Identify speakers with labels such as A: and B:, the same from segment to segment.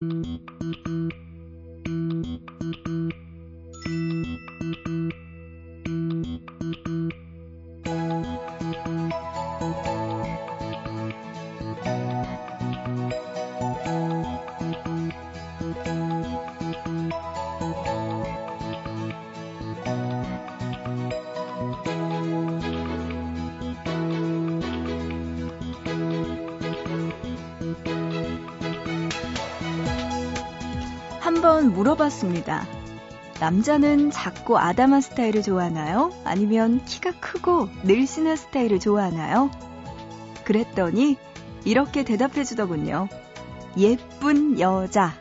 A: 한번 물어봤습니다. 남자는 작고 아담한 스타일을 좋아하나요? 아니면 키가 크고 늘씬한 스타일을 좋아하나요? 그랬더니 이렇게 대답해 주더군요. 예쁜 여자.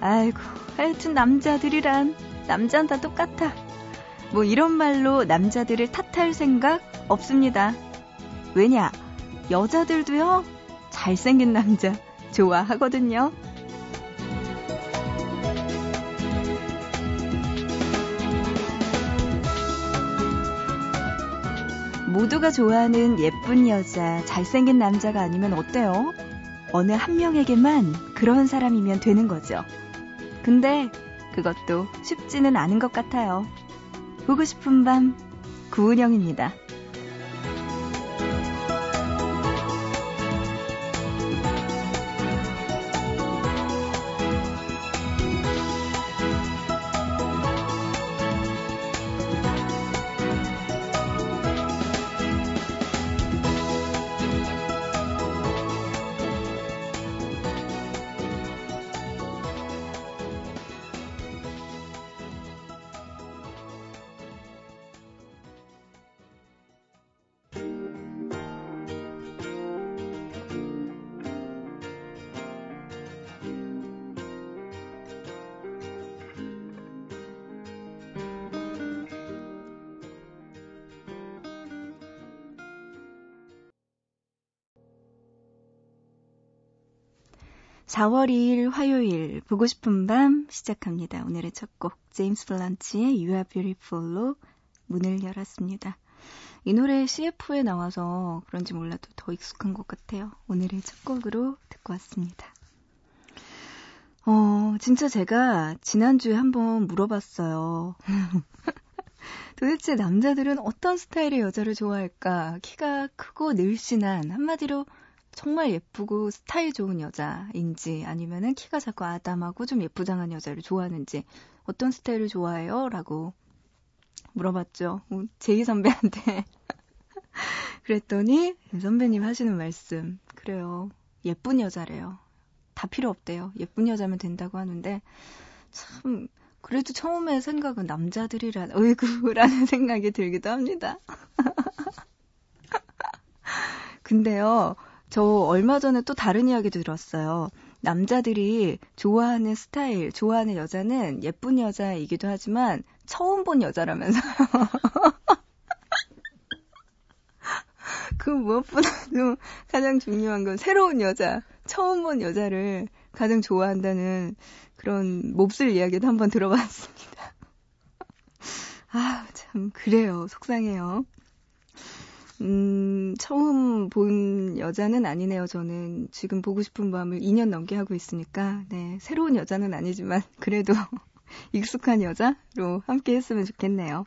A: 아이고, 하여튼 남자들이란 남자는 다 똑같아. 뭐 이런 말로 남자들을 탓할 생각 없습니다. 왜냐? 여자들도요, 잘생긴 남자 좋아하거든요. 모두가 좋아하는 예쁜 여자, 잘생긴 남자가 아니면 어때요? 어느 한 명에게만 그런 사람이면 되는 거죠. 근데 그것도 쉽지는 않은 것 같아요. 보고 싶은 밤, 구은영입니다. 4월 2일 화요일 보고 싶은 밤 시작합니다. 오늘의 첫 곡 제임스 블란치의 You Are Beautiful로 문을 열었습니다. 이 노래 CF에 나와서 그런지 몰라도 더 익숙한 것 같아요. 오늘의 첫 곡으로 듣고 왔습니다. 어, 진짜 제가 지난주에 한번 물어봤어요. 도대체 남자들은 어떤 스타일의 여자를 좋아할까? 키가 크고 늘씬한, 한마디로 정말 예쁘고 스타일 좋은 여자인지 아니면은 키가 작고 아담하고 좀 예쁘장한 여자를 좋아하는지 어떤 스타일을 좋아해요? 라고 물어봤죠. 뭐 제이 선배한테. 그랬더니 선배님 하시는 말씀. 그래요. 예쁜 여자래요. 다 필요 없대요. 예쁜 여자면 된다고 하는데 참 그래도 처음에 생각은 남자들이란 어이구라는 생각이 들기도 합니다. 근데요. 저 얼마 전에 또 다른 이야기 들었어요. 남자들이 좋아하는 스타일, 좋아하는 여자는 예쁜 여자이기도 하지만 처음 본 여자라면서요. 그 무엇보다도 가장 중요한 건 새로운 여자, 처음 본 여자를 가장 좋아한다는 그런 몹쓸 이야기도 한번 들어봤습니다. 아, 참, 그래요. 속상해요. 음, 처음 본 여자는 아니네요, 저는. 지금 보고 싶은 마음을 2년 넘게 하고 있으니까, 네, 새로운 여자는 아니지만, 그래도 익숙한 여자로 함께 했으면 좋겠네요.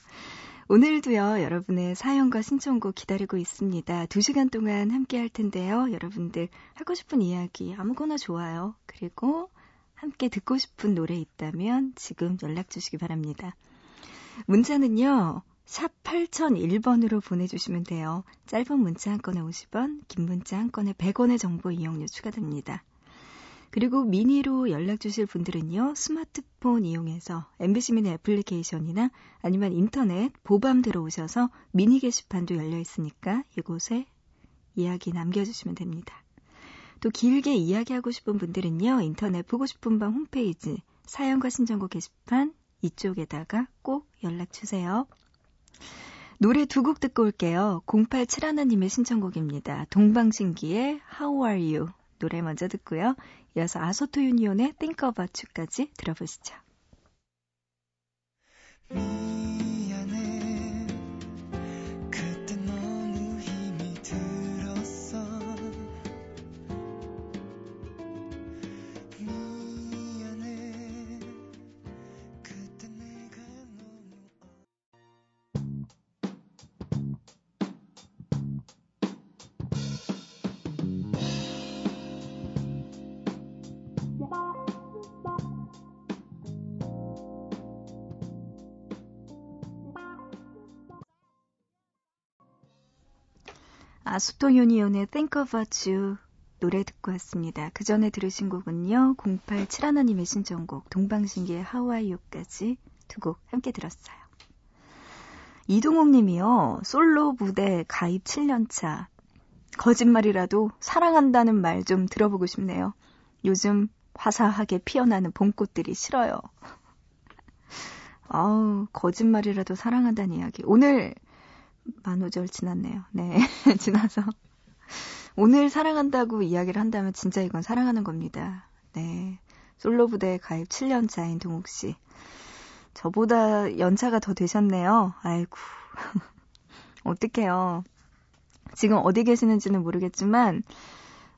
A: 오늘도요, 여러분의 사연과 신청곡 기다리고 있습니다. 2시간 동안 함께 할 텐데요. 여러분들 하고 싶은 이야기 아무거나 좋아요. 그리고 함께 듣고 싶은 노래 있다면 지금 연락 주시기 바랍니다. 문자는요, 샵 8001번으로 보내주시면 돼요. 짧은 문자 한 건에 50원, 긴 문자 한 건에 100원의 정보 이용료 추가됩니다. 그리고 미니로 연락 주실 분들은요, 스마트폰 이용해서 MBC 미니 애플리케이션이나 아니면 인터넷 보밤 들어오셔서 미니 게시판도 열려 있으니까 이곳에 이야기 남겨주시면 됩니다. 또 길게 이야기하고 싶은 분들은요, 인터넷 보고 싶은 밤 홈페이지 사연과 신청곡 게시판 이쪽에다가 꼭 연락 주세요. 노래 두 곡 듣고 올게요. 087하나님의 신청곡입니다. 동방신기의 How Are You 노래 먼저 듣고요. 이어서 아소토 유니온의 Think About You까지 들어보시죠. 음. 아수토 유니온의 Think About You 노래 듣고 왔습니다. 그 전에 들으신 곡은요. 087하나님의 신청곡 동방신기의 You까지 두 곡 함께 들었어요. 이동욱 님이요. 솔로 무대 가입 7년차. 거짓말이라도 사랑한다는 말 좀 들어보고 싶네요. 요즘 화사하게 피어나는 봄꽃들이 싫어요. 아우, 거짓말이라도 사랑한다는 이야기. 오늘 만우절 지났네요. 네, 지나서. 오늘 사랑한다고 이야기를 한다면 진짜 이건 사랑하는 겁니다. 네. 솔로 부대 가입 7년 차인 동욱 씨. 저보다 연차가 더 되셨네요. 아이고. 어떡해요. 지금 어디 계시는지는 모르겠지만,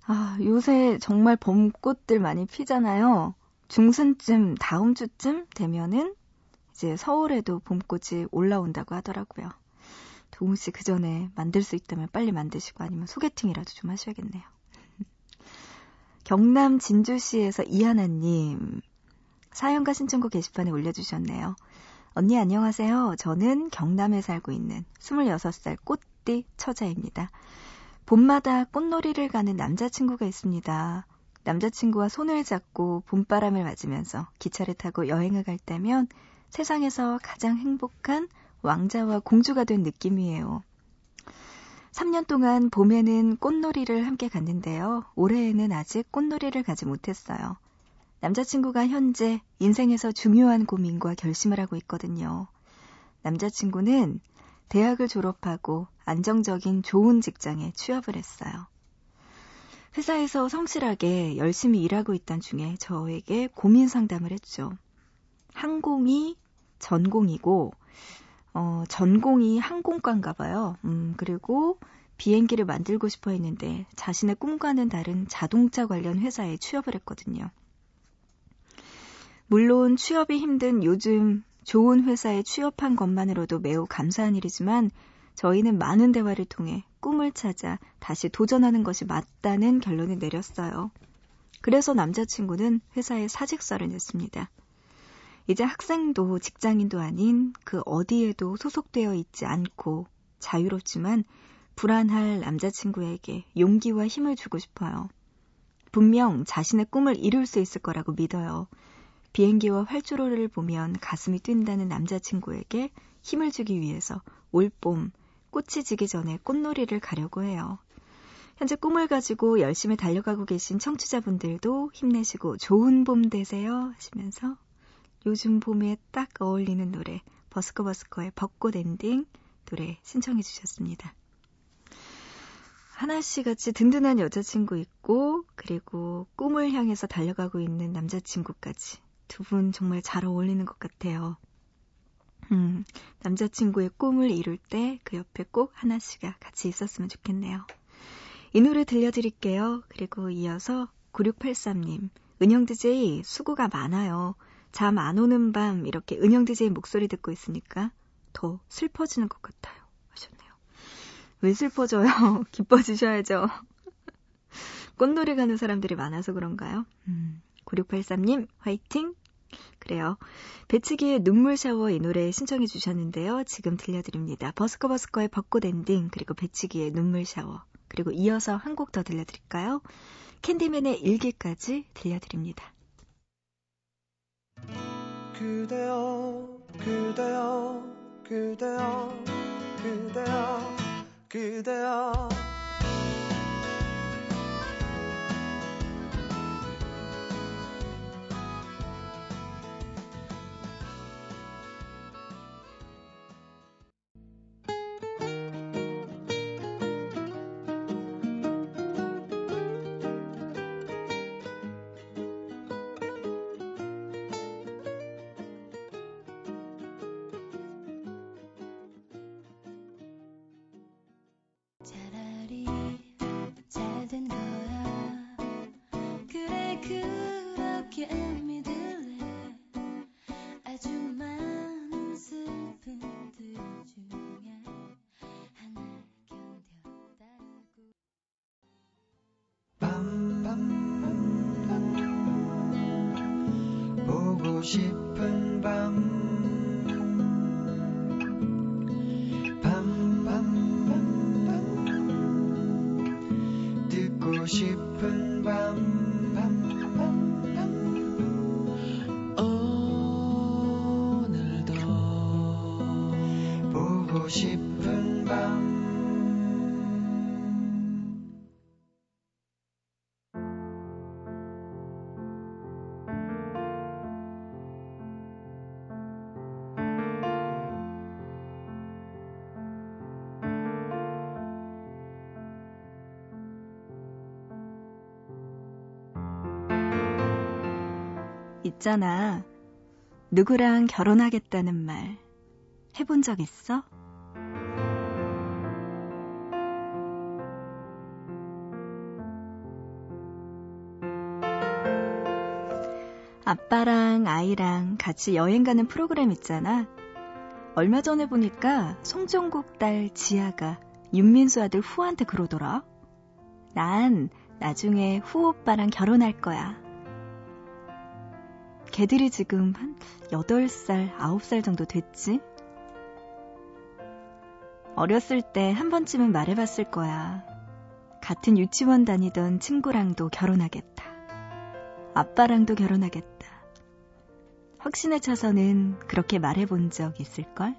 A: 아, 요새 정말 봄꽃들 많이 피잖아요. 중순쯤, 다음 주쯤 되면은 이제 서울에도 봄꽃이 올라온다고 하더라고요. 동우 씨그 전에 만들 수 있다면 빨리 만드시고 아니면 소개팅이라도 좀 하셔야겠네요. 경남 진주시에서 이하나님 사연과 신청곡 게시판에 올려주셨네요. 언니 안녕하세요. 저는 경남에 살고 있는 26살 꽃띠 처자입니다. 봄마다 꽃놀이를 가는 남자친구가 있습니다. 남자친구와 손을 잡고 봄바람을 맞으면서 기차를 타고 여행을 갈 때면 세상에서 가장 행복한 왕자와 공주가 된 느낌이에요. 3년 동안 봄에는 꽃놀이를 함께 갔는데요. 올해에는 아직 꽃놀이를 가지 못했어요. 남자친구가 현재 인생에서 중요한 고민과 결심을 하고 있거든요. 남자친구는 대학을 졸업하고 안정적인 좋은 직장에 취업을 했어요. 회사에서 성실하게 열심히 일하고 있던 중에 저에게 고민 상담을 했죠. 항공이 전공이고 어, 전공이 항공과인가 봐요. 음, 그리고 비행기를 만들고 싶어 했는데 자신의 꿈과는 다른 자동차 관련 회사에 취업을 했거든요. 물론 취업이 힘든 요즘 좋은 회사에 취업한 것만으로도 매우 감사한 일이지만 저희는 많은 대화를 통해 꿈을 찾아 다시 도전하는 것이 맞다는 결론을 내렸어요. 그래서 남자친구는 회사에 사직서를 냈습니다. 이제 학생도 직장인도 아닌 그 어디에도 소속되어 있지 않고 자유롭지만 불안할 남자친구에게 용기와 힘을 주고 싶어요. 분명 자신의 꿈을 이룰 수 있을 거라고 믿어요. 비행기와 활주로를 보면 가슴이 뛴다는 남자친구에게 힘을 주기 위해서 올봄 꽃이 지기 전에 꽃놀이를 가려고 해요. 현재 꿈을 가지고 열심히 달려가고 계신 청취자분들도 힘내시고 좋은 봄 되세요 하시면서 요즘 봄에 딱 어울리는 노래 버스커버스커의 벚꽃 엔딩 노래 신청해 주셨습니다. 하나씨 같이 든든한 여자친구 있고 그리고 꿈을 향해서 달려가고 있는 남자친구까지 두 분 정말 잘 어울리는 것 같아요. 음, 남자친구의 꿈을 이룰 때 그 옆에 꼭 하나씨가 같이 있었으면 좋겠네요. 이 노래 들려드릴게요. 그리고 이어서 9683님, 은영 DJ 수고가 많아요. 잠 안 오는 밤 이렇게 은영 DJ 목소리 듣고 있으니까 더 슬퍼지는 것 같아요. 하셨네요. 왜 슬퍼져요? 기뻐지셔야죠. 꽃놀이 가는 사람들이 많아서 그런가요? 음, 9683님, 화이팅! 그래요. 배치기의 눈물 샤워 이 노래 신청해 주셨는데요. 지금 들려드립니다. 버스커 버스커의 벚꽃 엔딩, 그리고 배치기의 눈물 샤워. 그리고 이어서 한 곡 더 들려드릴까요? 캔디맨의 일기까지 들려드립니다. 그대여 그대여 그대여 그대여 그대여 있잖아. 누구랑 결혼하겠다는 말 해본 적 있어? 아빠랑 아이랑 같이 여행 가는 프로그램 있잖아. 얼마 전에 보니까 송정국 딸 지아가 윤민수 아들 후한테 그러더라. 난 나중에 후 오빠랑 결혼할 거야. 걔들이 지금 한 8살, 9살 정도 됐지? 어렸을 때 한 번쯤은 말해봤을 거야. 같은 유치원 다니던 친구랑도 결혼하겠다. 아빠랑도 결혼하겠다. 확신에 차서는 그렇게 말해본 적 있을걸?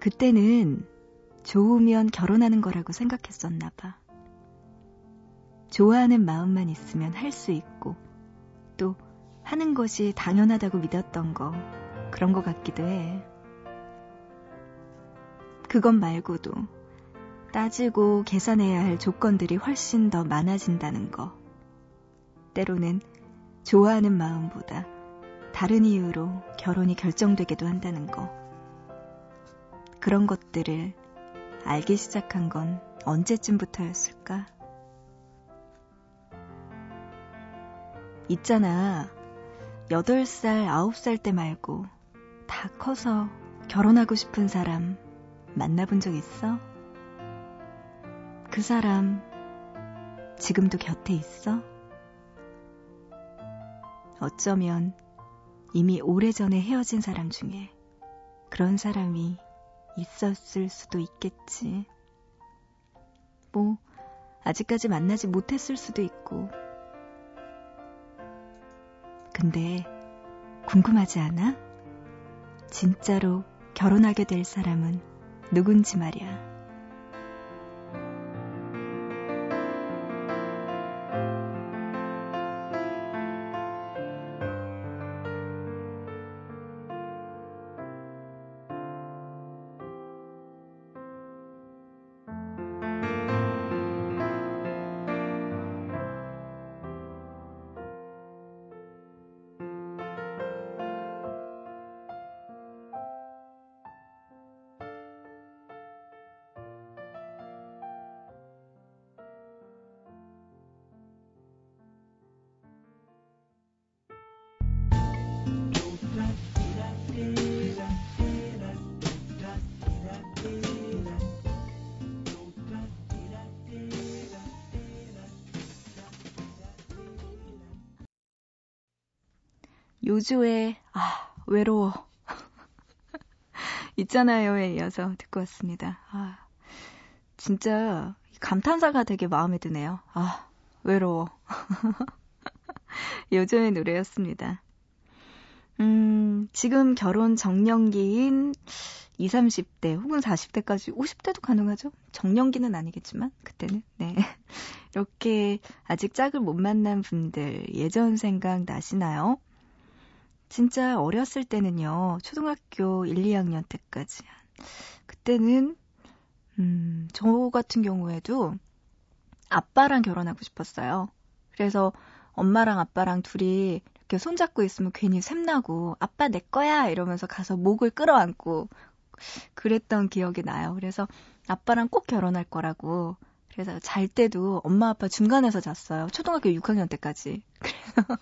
A: 그때는 좋으면 결혼하는 거라고 생각했었나 봐. 좋아하는 마음만 있으면 할 수 있고, 또 하는 것이 당연하다고 믿었던 거, 그런 것 같기도 해. 그것 말고도 따지고 계산해야 할 조건들이 훨씬 더 많아진다는 거. 때로는 좋아하는 마음보다 다른 이유로 결혼이 결정되기도 한다는 거. 그런 것들을 알기 시작한 건 언제쯤부터였을까? 있잖아. 8살, 9살 때 말고 다 커서 결혼하고 싶은 사람 만나본 적 있어? 그 사람 지금도 곁에 있어? 어쩌면 이미 오래전에 헤어진 사람 중에 그런 사람이 있었을 수도 있겠지. 뭐, 아직까지 만나지 못했을 수도 있고, 근데 궁금하지 않아? 진짜로 결혼하게 될 사람은 누군지 말이야. 요주의 아 외로워 있잖아요에 이어서 듣고 왔습니다. 아 진짜 감탄사가 되게 마음에 드네요. 아 외로워 요즘의 노래였습니다. 음 지금 결혼 정년기인 20, 30대 혹은 40대까지 50대도 가능하죠? 정년기는 아니겠지만 그때는 네 이렇게 아직 짝을 못 만난 분들 예전 생각 나시나요? 진짜 어렸을 때는요, 초등학교 1, 2학년 때까지. 그때는, 음, 저 같은 경우에도 아빠랑 결혼하고 싶었어요. 그래서 엄마랑 아빠랑 둘이 이렇게 손잡고 있으면 괜히 샘나고, 아빠 내 거야! 이러면서 가서 목을 끌어안고 그랬던 기억이 나요. 그래서 아빠랑 꼭 결혼할 거라고. 그래서 잘 때도 엄마 아빠 중간에서 잤어요. 초등학교 6학년 때까지. 그래서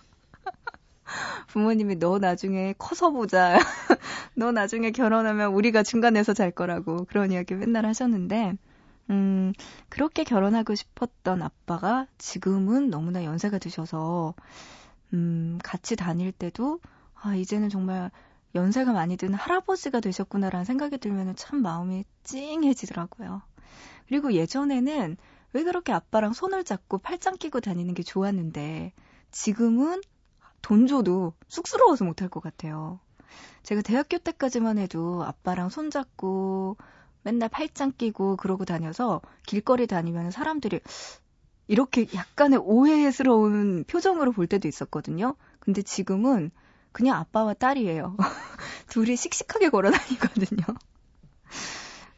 A: 부모님이 너 나중에 커서 보자. 너 나중에 결혼하면 우리가 중간에서 잘 거라고 그런 이야기 맨날 하셨는데, 음, 그렇게 결혼하고 싶었던 아빠가 지금은 너무나 연세가 드셔서, 음, 같이 다닐 때도, 아, 이제는 정말 연세가 많이 든 할아버지가 되셨구나라는 생각이 들면 참 마음이 찡해지더라고요. 그리고 예전에는 왜 그렇게 아빠랑 손을 잡고 팔짱 끼고 다니는 게 좋았는데, 지금은 돈 줘도 쑥스러워서 못할 것 같아요. 제가 대학교 때까지만 해도 아빠랑 손잡고 맨날 팔짱 끼고 그러고 다녀서 길거리 다니면 사람들이 이렇게 약간의 오해스러운 표정으로 볼 때도 있었거든요. 근데 지금은 그냥 아빠와 딸이에요. 둘이 씩씩하게 걸어 다니거든요.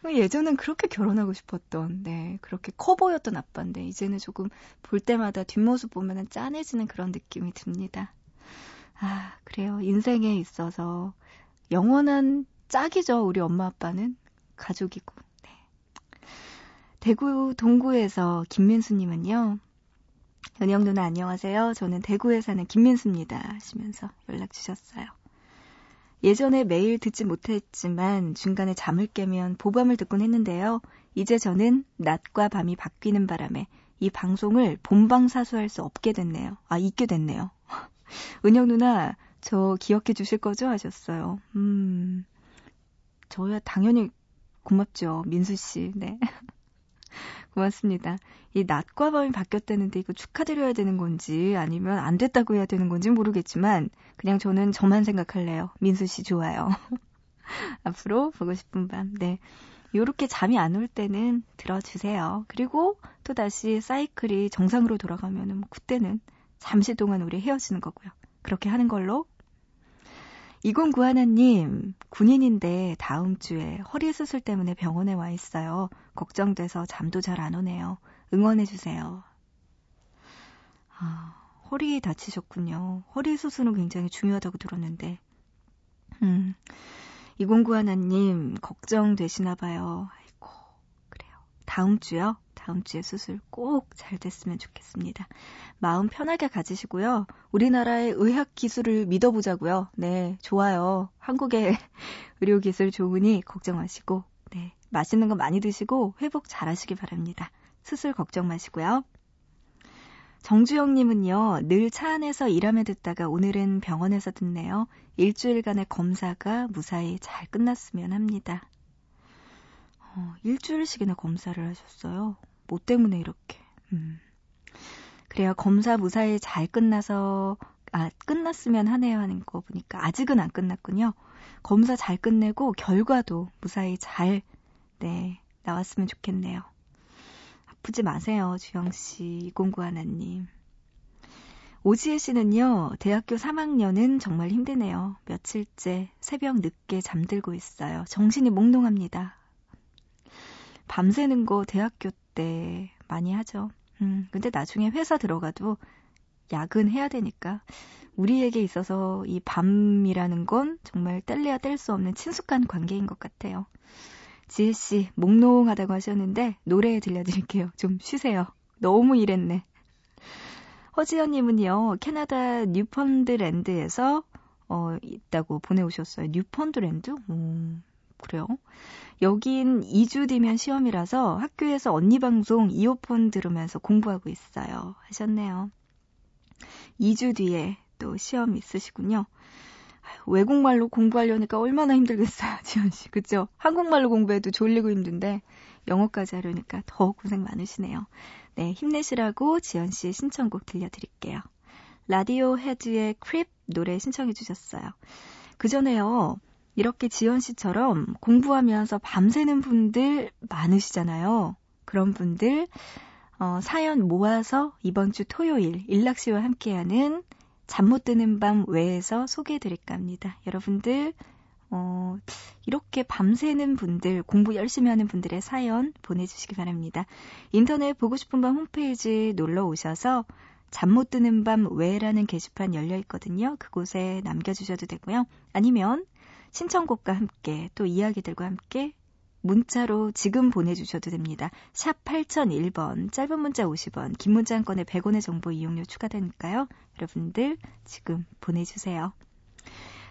A: 예전엔 그렇게 결혼하고 싶었던, 네, 그렇게 커 보였던 아빠인데, 이제는 조금 볼 때마다 뒷모습 보면 짠해지는 그런 느낌이 듭니다. 아, 그래요. 인생에 있어서 영원한 짝이죠, 우리 엄마 아빠는. 가족이고. 네. 대구 동구에서 김민수님은요, 연영 누나 안녕하세요. 저는 대구에 사는 김민수입니다. 하시면서 연락 주셨어요. 예전에 매일 듣지 못했지만 중간에 잠을 깨면 보밤을 듣곤 했는데요. 이제 저는 낮과 밤이 바뀌는 바람에 이 방송을 본방사수할 수 없게 됐네요. 아, 잊게 됐네요. 은영 누나, 저 기억해 주실 거죠? 하셨어요. 음, 저야 당연히 고맙죠. 민수 씨. 네. 고맙습니다. 이 낮과 밤이 바뀌었다는데 이거 축하드려야 되는 건지 아니면 안 됐다고 해야 되는 건지 모르겠지만 그냥 저는 저만 생각할래요. 민수 씨 좋아요. 앞으로 보고 싶은 밤. 네. 요렇게 잠이 안 올 때는 들어주세요. 그리고 또 다시 사이클이 정상으로 돌아가면은 뭐 그때는 잠시 동안 우리 헤어지는 거고요. 그렇게 하는 걸로 2091님, 군인인데 다음 주에 허리 수술 때문에 병원에 와 있어요. 걱정돼서 잠도 잘 안 오네요. 응원해주세요. 아, 허리 다치셨군요. 허리 수술은 굉장히 중요하다고 들었는데. 음, 2091님, 걱정되시나 봐요. 아이고, 그래요. 다음 주요? 다음 주에 수술 꼭 잘 됐으면 좋겠습니다. 마음 편하게 가지시고요. 우리나라의 의학 기술을 믿어보자고요. 네, 좋아요. 한국의 의료 기술 좋으니 걱정 마시고, 네, 맛있는 거 많이 드시고 회복 잘 하시기 바랍니다. 수술 걱정 마시고요. 정주영님은요, 늘 차 안에서 일하며 듣다가 오늘은 병원에서 듣네요. 일주일간의 검사가 무사히 잘 끝났으면 합니다. 어, 일주일씩이나 검사를 하셨어요. 뭐 때문에 이렇게. 음. 그래요. 검사 무사히 잘 끝나서, 아, 끝났으면 하네요 하는 거 보니까 아직은 안 끝났군요. 검사 잘 끝내고 결과도 무사히 잘, 네, 나왔으면 좋겠네요. 아프지 마세요, 주영씨, 2091님. 오지혜 씨는요, 대학교 3학년은 정말 힘드네요. 며칠째 새벽 늦게 잠들고 있어요. 정신이 몽롱합니다. 밤새는 거 대학교 때 많이 하죠. 음, 근데 나중에 회사 들어가도 야근해야 되니까 우리에게 있어서 이 밤이라는 건 정말 뗄래야 뗄 수 없는 친숙한 관계인 것 같아요. 지혜 씨, 몽롱하다고 하셨는데 노래 들려드릴게요. 좀 쉬세요. 너무 일했네. 허지연님은요, 캐나다 뉴펀드랜드에서 어, 있다고 보내오셨어요. 뉴펀드랜드? 오, 그래요? 여긴 2주 뒤면 시험이라서 학교에서 언니 방송 이어폰 들으면서 공부하고 있어요. 하셨네요. 2주 뒤에 또 시험 있으시군요. 외국말로 공부하려니까 얼마나 힘들겠어요, 지원 씨. 그죠? 한국말로 공부해도 졸리고 힘든데 영어까지 하려니까 더 고생 많으시네요. 네, 힘내시라고 지연 씨의 신청곡 들려드릴게요. 라디오헤드의 Creep 노래 신청해 주셨어요. 그 전에요. 이렇게 지연 씨처럼 공부하면서 밤새는 분들 많으시잖아요. 그런 분들 어, 사연 모아서 이번 주 토요일 일락 씨와 함께하는 잠 못 드는 밤 외에서 소개해 드릴까 합니다. 여러분들 어, 이렇게 밤새는 분들, 공부 열심히 하는 분들의 사연 보내주시기 바랍니다. 인터넷 보고 싶은 밤 홈페이지 놀러 오셔서 잠 못 드는 밤 외라는 게시판 열려 있거든요. 그곳에 남겨주셔도 되고요. 아니면 신청곡과 함께 또 이야기들과 함께 문자로 지금 보내주셔도 됩니다. 샵 8001번, 짧은 문자 50원, 긴 문자 한 건에 100원의 정보 이용료 추가되니까요. 여러분들 지금 보내주세요.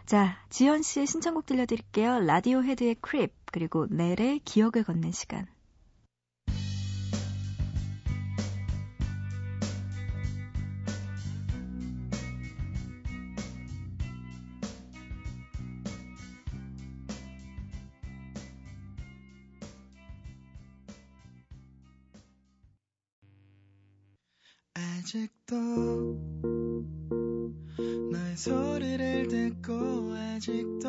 A: 자, 지연 씨의 신청곡 들려드릴게요. 라디오 헤드의 크립, 그리고 넬의 기억을 걷는 시간.
B: 아직도 널 소리를 듣고 아직도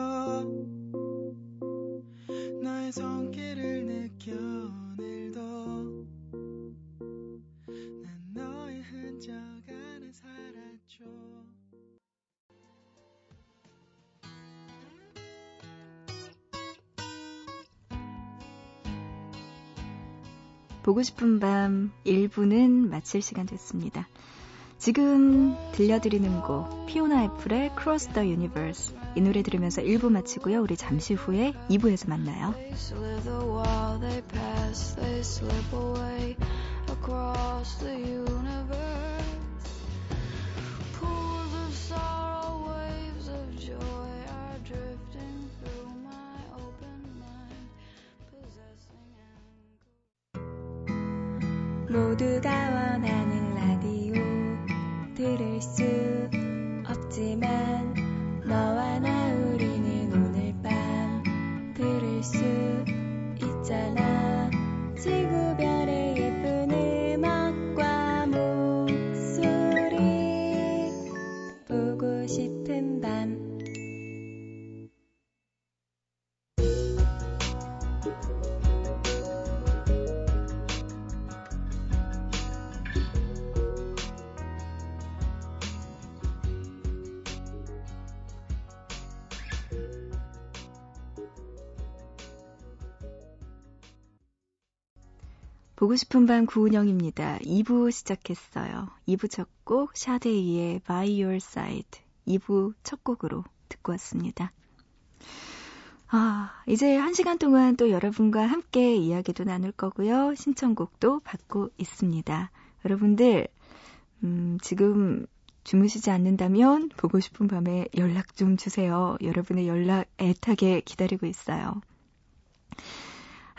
B: 너의 손길을 느껴 오늘도
A: 보고 싶은 밤 1부는 마칠 시간 됐습니다. 지금 들려드리는 곡 피오나 애플의 Cross the Universe 이 노래 들으면서 1부 마치고요. 우리 잠시 후에 2부에서 만나요.
C: They. And
D: 모두 보고 싶은 밤
A: 구은영입니다. 2부 시작했어요. 2부 첫 곡 샤데이의 By Your Side 2부 첫 곡으로 듣고 왔습니다. 아, 이제 한 시간 동안 또 여러분과 함께 이야기도 나눌 거고요. 신청곡도 받고 있습니다. 여러분들, 음, 지금 주무시지 않는다면 보고 싶은 밤에 연락 좀 주세요. 여러분의 연락 애타게 기다리고 있어요.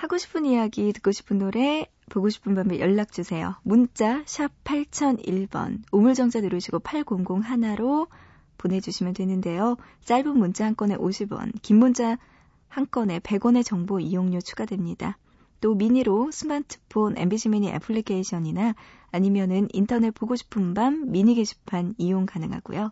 A: 하고 싶은 이야기, 듣고 싶은 노래, 보고 싶은 밤에 연락 주세요. 문자 샵 8001번, 우물정자 누르시고 8001로 보내주시면 되는데요. 짧은 문자 한 건에 50원, 긴 문자 한 건에 100원의 정보 이용료 추가됩니다. 또 미니로 스마트폰 MBC 미니 애플리케이션이나 아니면은 인터넷 보고 싶은 밤 미니 게시판 이용 가능하고요.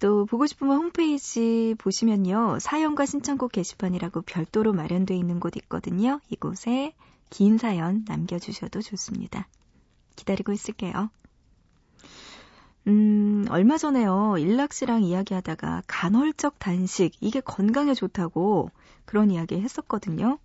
A: 또 보고 밤 홈페이지 보시면요. 사연과 신청곡 게시판이라고 별도로 마련되어 있는 곳 있거든요. 이곳에 긴 사연 남겨주셔도 좋습니다. 기다리고 있을게요. 음, 얼마 전에요. 일락 씨랑 이야기하다가 간헐적 단식, 이게 건강에 좋다고 그런 이야기 했었거든요.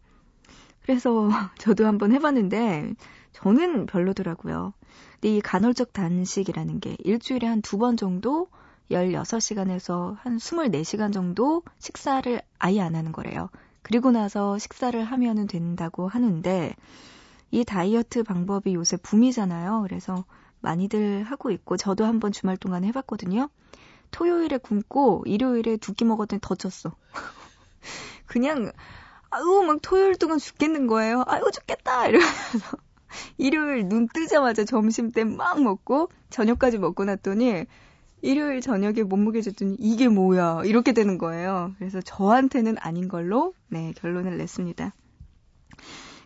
A: 그래서 저도 한번 해봤는데 저는 별로더라고요. 근데 이 간헐적 단식이라는 게 일주일에 한 두 번 정도 16시간에서 한 24시간 정도 식사를 아예 안 하는 거래요. 그리고 나서 식사를 하면은 된다고 하는데 이 다이어트 방법이 요새 붐이잖아요. 그래서 많이들 하고 있고 저도 한번 주말 동안 해봤거든요. 토요일에 굶고 일요일에 두 끼 먹었더니 더 쪘어. 그냥 아유 막 토요일 동안 죽겠는 거예요. 아유 죽겠다 이러면서 일요일 눈 뜨자마자 점심 때 막 먹고 저녁까지 먹고 났더니 일요일 저녁에 몸무게 쟀더니 이게 뭐야 이렇게 되는 거예요. 그래서 저한테는 아닌 걸로 네 결론을 냈습니다.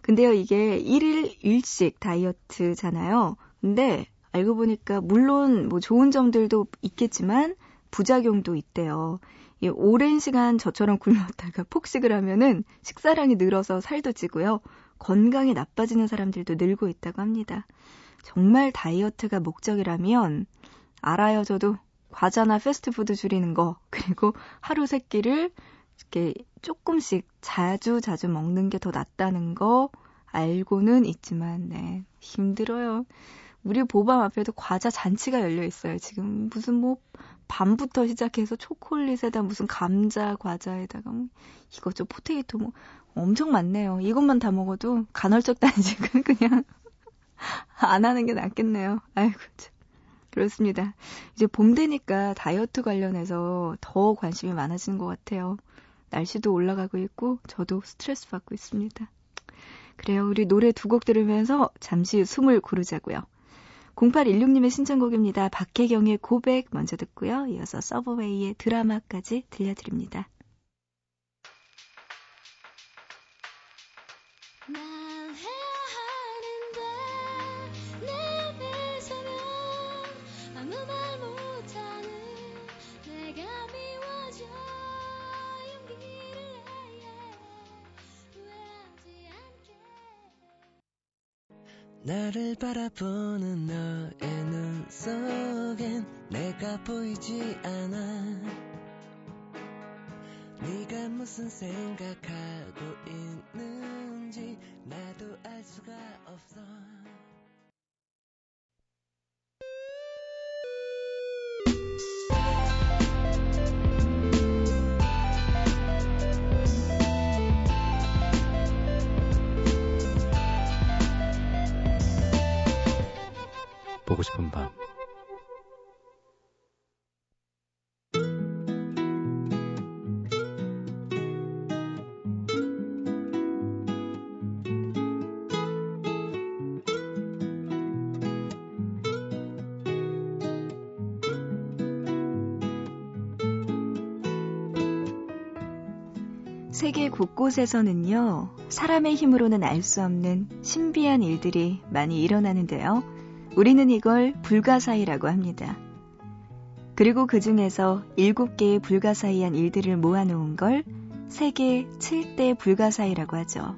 A: 근데요 이게 1일 1식 다이어트잖아요. 근데 알고 보니까 물론 뭐 좋은 점들도 있겠지만 부작용도 있대요. 이 오랜 시간 저처럼 굶었다가 폭식을 하면은 식사량이 늘어서 살도 찌고요. 건강이 나빠지는 사람들도 늘고 있다고 합니다. 정말 다이어트가 목적이라면 알아요, 저도. 과자나 패스트푸드 줄이는 거, 그리고 하루 세 끼를 이렇게 조금씩 자주 자주 먹는 게 더 낫다는 거 알고는 있지만, 네, 힘들어요. 우리 보밤 앞에도 과자 잔치가 열려 있어요. 지금 무슨 뭐 밤부터 시작해서 초콜릿에다 무슨 감자 과자에다가 뭐 이것저 포테이토 뭐 엄청 많네요. 이것만 다 먹어도 간헐적 단식은 그냥 안 하는 게 낫겠네요. 아이고 참. 그렇습니다. 이제 봄 되니까 다이어트 관련해서 더 관심이 많아지는 것 같아요. 날씨도 올라가고 있고 저도 스트레스 받고 있습니다. 그래요. 우리 노래 두 곡 들으면서 잠시 숨을 고르자고요. 0816님의 신청곡입니다. 박혜경의 고백 먼저 듣고요. 이어서 서브웨이의 드라마까지 들려드립니다.
E: 나를 바라보는 너의 눈 속엔 내가 보이지 않아. 네가 무슨 생각하고
A: 세계 곳곳에서는요, 사람의 힘으로는 알 수 없는 신비한 일들이 많이 일어나는데요. 우리는 이걸 불가사의라고 합니다. 그리고 그 중에서 7개의 불가사의한 일들을 모아놓은 걸 세계 7대 불가사의라고 하죠.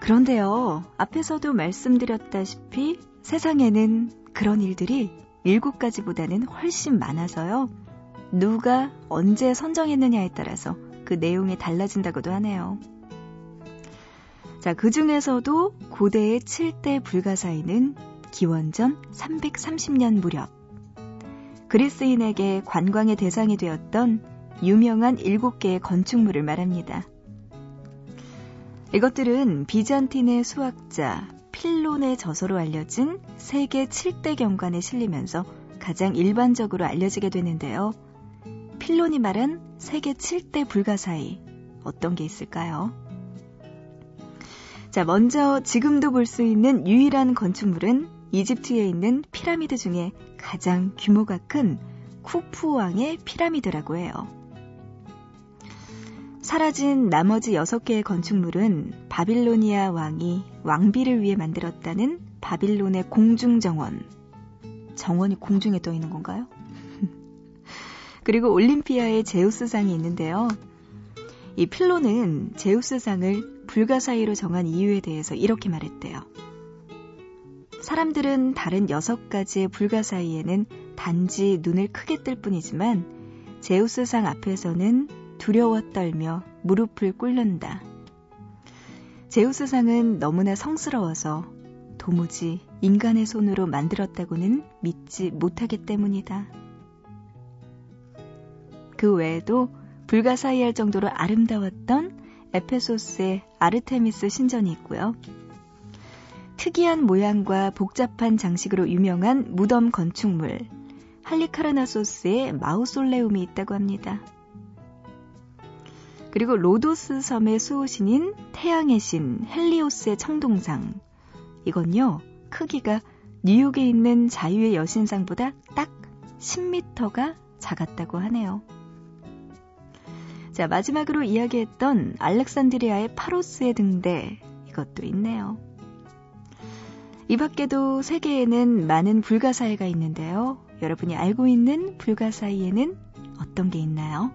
A: 그런데요, 앞에서도 말씀드렸다시피 세상에는 그런 일들이 7가지보다는 훨씬 많아서요. 누가 언제 선정했느냐에 따라서 그 내용이 달라진다고도 하네요. 자, 그 중에서도 고대의 7대 불가사의는 기원전 330년 무렵 그리스인에게 관광의 대상이 되었던 유명한 7개의 건축물을 말합니다. 이것들은 비잔틴의 수학자 필론의 저서로 알려진 세계 7대 경관에 실리면서 가장 일반적으로 알려지게 되는데요. 필론이 말한 세계 7대 불가사의 어떤 게 있을까요? 자, 먼저 지금도 볼 수 있는 유일한 건축물은 이집트에 있는 피라미드 중에 가장 규모가 큰 쿠프 왕의 피라미드라고 해요. 사라진 나머지 6개의 건축물은 바빌로니아 왕이 왕비를 위해 만들었다는 바빌론의 공중정원. 정원이 공중에 떠 있는 건가요? 그리고 올림피아의 제우스상이 있는데요. 이 필로는 제우스상을 불가사의로 정한 이유에 대해서 이렇게 말했대요. 사람들은 다른 여섯 가지의 불가사의에는 단지 눈을 크게 뜰 뿐이지만 제우스상 앞에서는 두려워 떨며 무릎을 꿇는다. 제우스상은 너무나 성스러워서 도무지 인간의 손으로 만들었다고는 믿지 못하기 때문이다. 그 외에도 불가사의할 정도로 아름다웠던 에페소스의 아르테미스 신전이 있고요. 특이한 모양과 복잡한 장식으로 유명한 무덤 건축물 할리카라나소스의 마우솔레움이 있다고 합니다. 그리고 로도스 섬의 수호신인 태양의 신 헬리오스의 청동상 이건요 크기가 뉴욕에 있는 자유의 여신상보다 딱 10m가 작았다고 하네요. 자, 마지막으로 이야기했던 알렉산드리아의 파로스의 등대 이것도 있네요. 이 밖에도 세계에는 많은 불가사의가 있는데요. 여러분이 알고 있는 불가사의에는 어떤 게 있나요?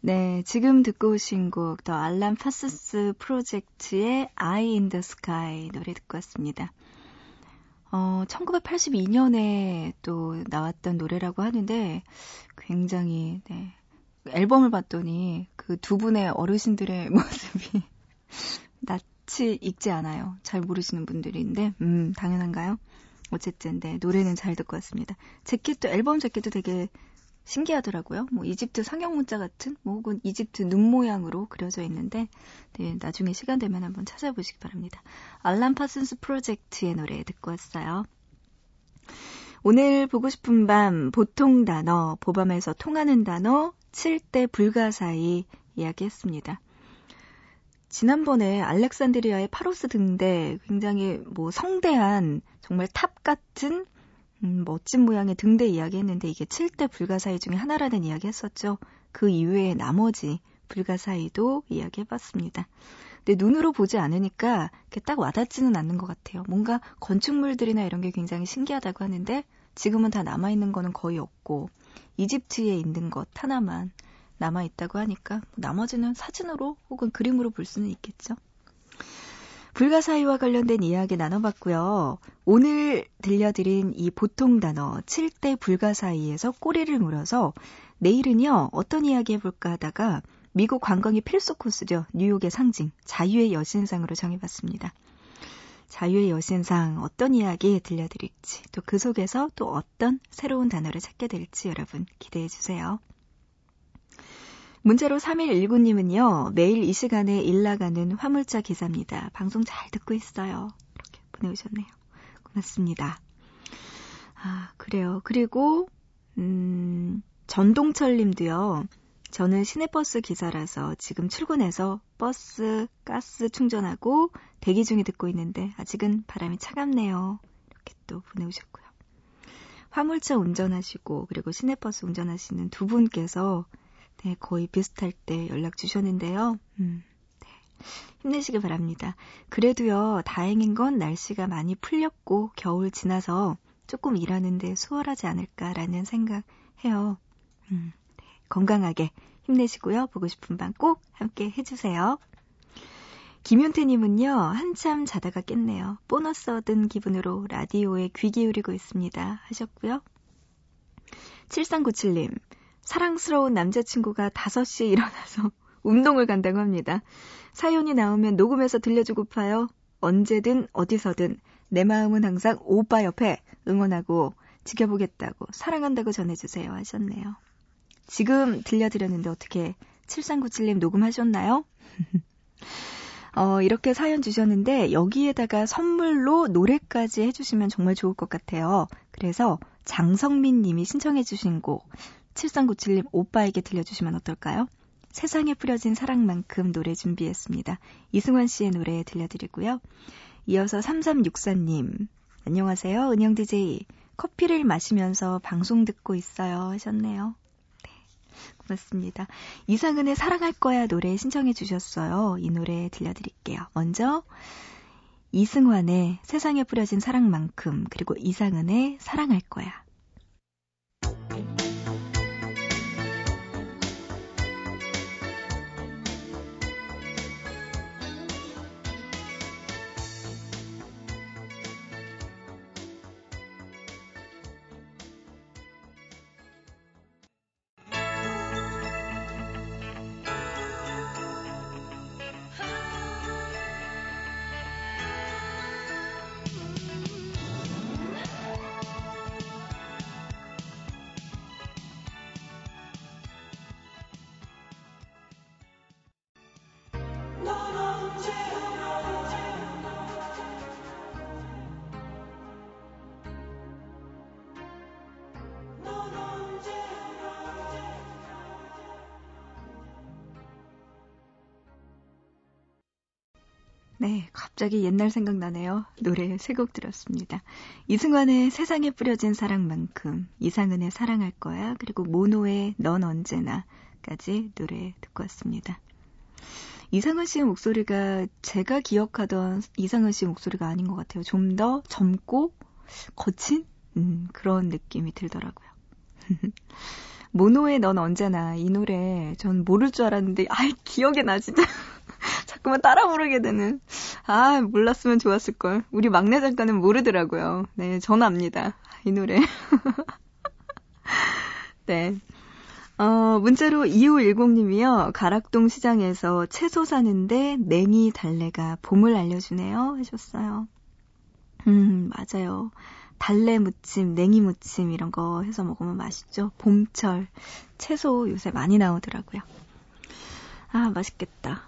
A: 네, 지금 듣고 오신 곡, 더 알람 파스스 프로젝트의 Eye in the Sky 노래 듣고 왔습니다. 어, 1982년에 또 나왔던 노래라고 하는데 굉장히, 네, 앨범을 봤더니 그 두 분의 어르신들의 모습이 낯이 익지 않아요. 잘 모르시는 분들인데, 음, 당연한가요? 어쨌든, 네, 노래는 잘 듣고 왔습니다. 재킷도, 앨범 재킷도 되게 신기하더라고요. 뭐 이집트 상형 문자 같은 뭐 혹은 이집트 눈 모양으로 그려져 있는데 네, 나중에 시간 되면 한번 찾아보시기 바랍니다. 알란 파슨스 프로젝트의 노래 듣고 왔어요. 오늘 보고 싶은 밤 보통 단어 보밤에서 통하는 단어 7대 불가사의 이야기했습니다. 지난번에 알렉산드리아의 파로스 등대 굉장히 뭐 성대한 정말 탑 같은 음, 멋진 모양의 등대 이야기 했는데 이게 7대 불가사의 중에 하나라는 이야기 했었죠. 그 이외에 나머지 불가사의도 이야기 해봤습니다. 근데 눈으로 보지 않으니까 이렇게 딱 와닿지는 않는 것 같아요. 뭔가 건축물들이나 이런 게 굉장히 신기하다고 하는데 지금은 다 남아있는 거는 거의 없고 이집트에 있는 것 하나만 남아있다고 하니까 나머지는 사진으로 혹은 그림으로 볼 수는 있겠죠. 불가사의와 관련된 이야기 나눠봤고요. 오늘 들려드린 이 보통 단어 7대 불가사의에서 꼬리를 물어서 내일은요 어떤 이야기 해볼까 하다가 미국 관광의 필수 코스죠. 뉴욕의 상징 자유의 여신상으로 정해봤습니다. 자유의 여신상 어떤 이야기 들려드릴지 또 그 속에서 또 어떤 새로운 단어를 찾게 될지 여러분 기대해 주세요. 문자로 3119님은요, 매일 이 시간에 일 나가는 화물차 기사입니다. 방송 잘 듣고 있어요. 이렇게 보내주셨네요. 고맙습니다. 아, 그래요. 그리고, 음, 전동철 님도요, 저는 시내버스 기사라서 지금 출근해서 버스 가스 충전하고 대기 중에 듣고 있는데 아직은 바람이 차갑네요. 이렇게 또 보내오셨고요. 화물차 운전하시고 그리고 시내버스 운전하시는 두 분께서 네, 거의 비슷할 때 연락 주셨는데요. 음, 네, 힘내시길 바랍니다. 그래도요, 다행인 건 날씨가 많이 풀렸고 겨울 지나서 조금 일하는데 수월하지 않을까라는 생각해요. 음, 네, 건강하게 힘내시고요. 보고 싶은 밤 꼭 함께 해주세요. 김윤태님은요, 한참 자다가 깼네요. 보너스 얻은 기분으로 라디오에 귀 기울이고 있습니다. 하셨고요. 7397님, 사랑스러운 남자친구가 5시에 일어나서 운동을 간다고 합니다. 사연이 나오면 녹음해서 들려주고파요. 언제든 어디서든 내 마음은 항상 오빠 옆에 응원하고 지켜보겠다고 사랑한다고 전해주세요 하셨네요. 지금 들려드렸는데 어떻게 7397님 녹음하셨나요? 어, 이렇게 사연 주셨는데 여기에다가 선물로 노래까지 해주시면 정말 좋을 것 같아요. 그래서 장성민 님이 신청해 주신 곡 7397님 오빠에게 들려주시면 어떨까요? 세상에 뿌려진 사랑만큼 노래 준비했습니다. 이승환 씨의 노래 들려드리고요. 이어서 3364님 안녕하세요. 은영 DJ 커피를 마시면서 방송 듣고 있어요 하셨네요. 네, 고맙습니다. 이상은의 사랑할 거야 노래 신청해 주셨어요. 이 노래 들려드릴게요. 먼저 이승환의 세상에 뿌려진 사랑만큼 그리고 이상은의 사랑할 거야. 갑자기 옛날 생각나네요. 노래 세 곡 들었습니다. 이승환의 세상에 뿌려진 사랑만큼, 이상은의 사랑할 거야, 그리고 모노의 넌 언제나까지 노래 듣고 왔습니다. 이상은 씨의 목소리가 제가 기억하던 이상은 씨의 목소리가 아닌 것 같아요. 좀 더 젊고 거친 음, 그런 느낌이 들더라고요. 모노의 넌 언제나 이 노래 전 모를 줄 알았는데 아 기억에 나 진짜 자꾸만 따라 부르게 되는 아 몰랐으면 좋았을 걸 우리 막내 작가는 모르더라고요 네 전 압니다 이 노래 네 어, 문자로 2510님이요. 가락동 시장에서 채소 사는데 냉이 달래가 봄을 알려주네요. 하셨어요. 음, 맞아요. 달래 무침, 냉이 무침 이런 거 해서 먹으면 맛있죠. 봄철 채소 요새 많이 나오더라고요. 아, 맛있겠다.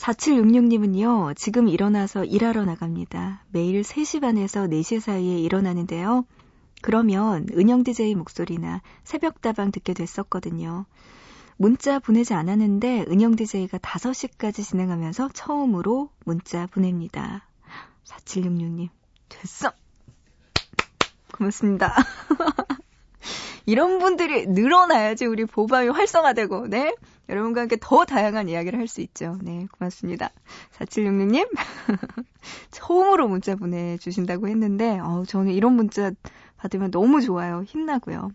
A: 4766님은요, 지금 일어나서 일하러 나갑니다. 매일 3시 반에서 4시 사이에 일어나는데요. 그러면 은영 DJ 목소리나 새벽다방 듣게 됐었거든요. 문자 보내지 않았는데 은영 DJ가 5시까지 진행하면서 처음으로 문자 보냅니다. 4766님, 됐어! 고맙습니다. 이런 분들이 늘어나야지 우리 보밤이 활성화되고, 네? 여러분과 함께 더 다양한 이야기를 할 수 있죠. 네, 고맙습니다. 4766님, 처음으로 문자 보내주신다고 했는데, 어 저는 이런 문자 받으면 너무 좋아요. 힘나고요.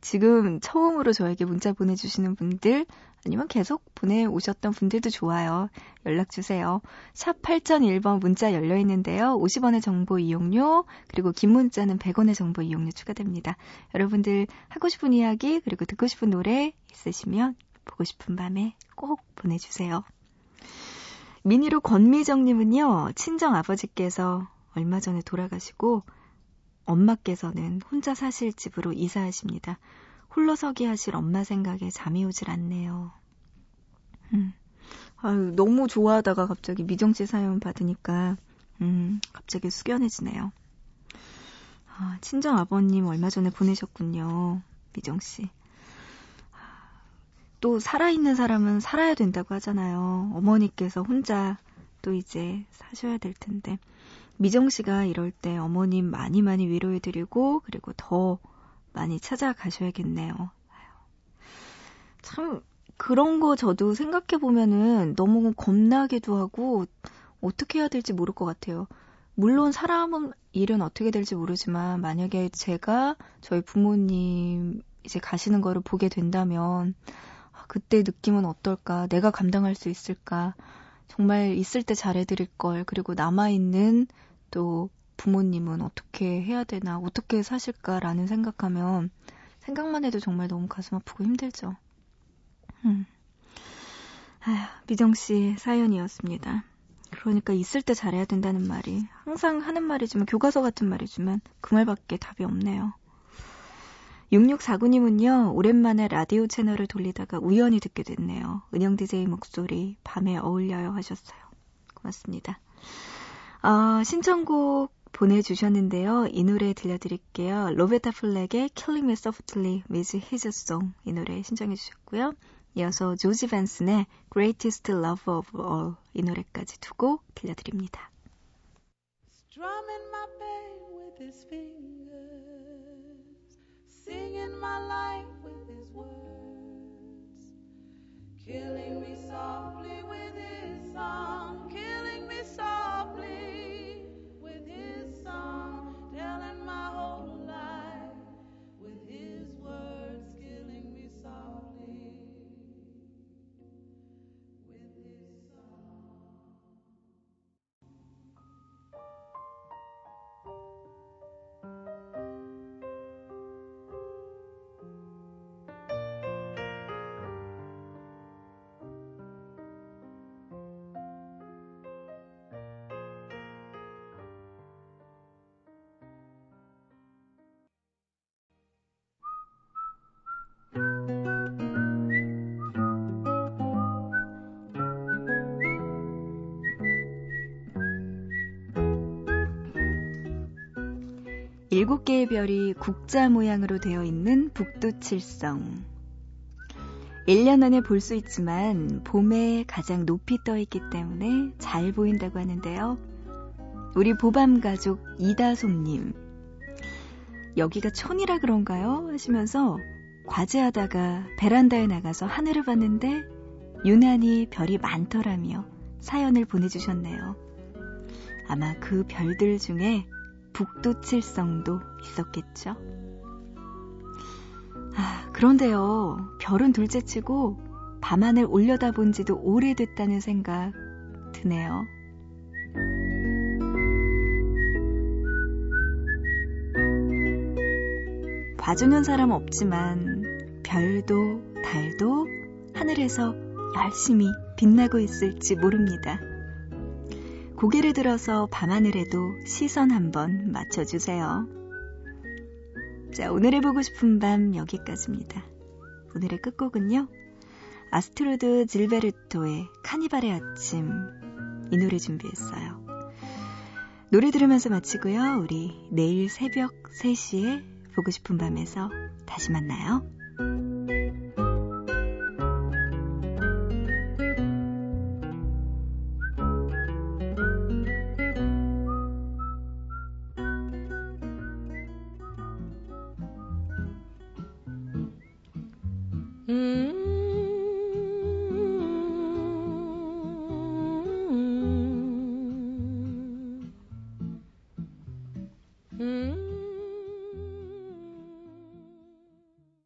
A: 지금 처음으로 저에게 문자 보내주시는 분들, 아니면 계속 보내오셨던 분들도 좋아요. 연락주세요. 샵 8001번 문자 열려있는데요. 50원의 정보 이용료, 그리고 긴 문자는 100원의 정보 이용료 추가됩니다. 여러분들 하고 싶은 이야기, 그리고 듣고 싶은 노래 있으시면 보고 싶은 밤에 꼭 보내주세요. 미니로 권미정님은요, 친정 아버지께서 얼마 전에 돌아가시고, 엄마께서는 혼자 사실 집으로 이사하십니다. 홀로서기 하실 엄마 생각에 잠이 오질 않네요. 음. 아유, 너무 좋아하다가 갑자기 미정 씨 사연 받으니까, 음, 갑자기 숙연해지네요. 아, 친정 아버님 얼마 전에 보내셨군요. 미정 씨. 또 살아있는 사람은 살아야 된다고 하잖아요. 어머니께서 혼자 또 이제 사셔야 될 텐데. 미정 씨가 이럴 때 어머님 많이 많이 위로해드리고, 그리고 더 많이 찾아가셔야겠네요. 참, 그런 거 저도 생각해보면은 너무 겁나기도 하고, 어떻게 해야 될지 모를 것 같아요. 물론 사람은 일은 어떻게 될지 모르지만, 만약에 제가 저희 부모님 이제 가시는 거를 보게 된다면, 아, 그때 느낌은 어떨까? 내가 감당할 수 있을까? 정말 있을 때 잘해드릴 걸, 그리고 남아있는 또 부모님은 어떻게 해야 되나, 어떻게 사실까라는 생각하면 생각만 해도 정말 너무 가슴 아프고 힘들죠. 음. 아휴, 미정 씨 사연이었습니다. 그러니까 있을 때 잘해야 된다는 말이 항상 하는 말이지만 교과서 같은 말이지만 그 말밖에 답이 없네요. 6649님은요, 오랜만에 라디오 채널을 돌리다가 우연히 듣게 됐네요. 은영 DJ 목소리 밤에 어울려요 하셨어요. 고맙습니다. 어, 신청곡 보내주셨는데요. 이 노래 들려드릴게요. 로베타 플렉의 Killing Me Softly with His Song 이 노래 신청해 주셨고요. 이어서 조지 벤슨의 Greatest Love of All 이 노래까지 두고 들려드립니다.
B: Strumming my pain with his fingers, singing my life with his words, killing me softly with his song, killing me softly
A: 7개의 별이 국자 모양으로 되어 있는 북두칠성. 1년 안에 볼 수 있지만 봄에 가장 높이 떠 있기 때문에 잘 보인다고 하는데요. 우리 보밤 가족 이다솜님. 여기가 촌이라 그런가요? 하시면서 과제하다가 베란다에 나가서 하늘을 봤는데 유난히 별이 많더라며 사연을 보내주셨네요. 아마 그 별들 중에 북두칠성도 있었겠죠. 아, 그런데요, 별은 둘째 치고 밤하늘 올려다본 지도 오래됐다는 생각 드네요. 봐주는 사람 없지만 별도 달도 하늘에서 열심히 빛나고 있을지 모릅니다. 고개를 들어서 밤하늘에도 시선 한번 맞춰주세요. 자, 오늘의 보고 싶은 밤 여기까지입니다. 오늘의 끝곡은요. 아스트로드 질베르토의 카니발의 아침 이 노래 준비했어요. 노래 들으면서 마치고요. 우리 내일 새벽 3시에 보고 싶은 밤에서 다시 만나요.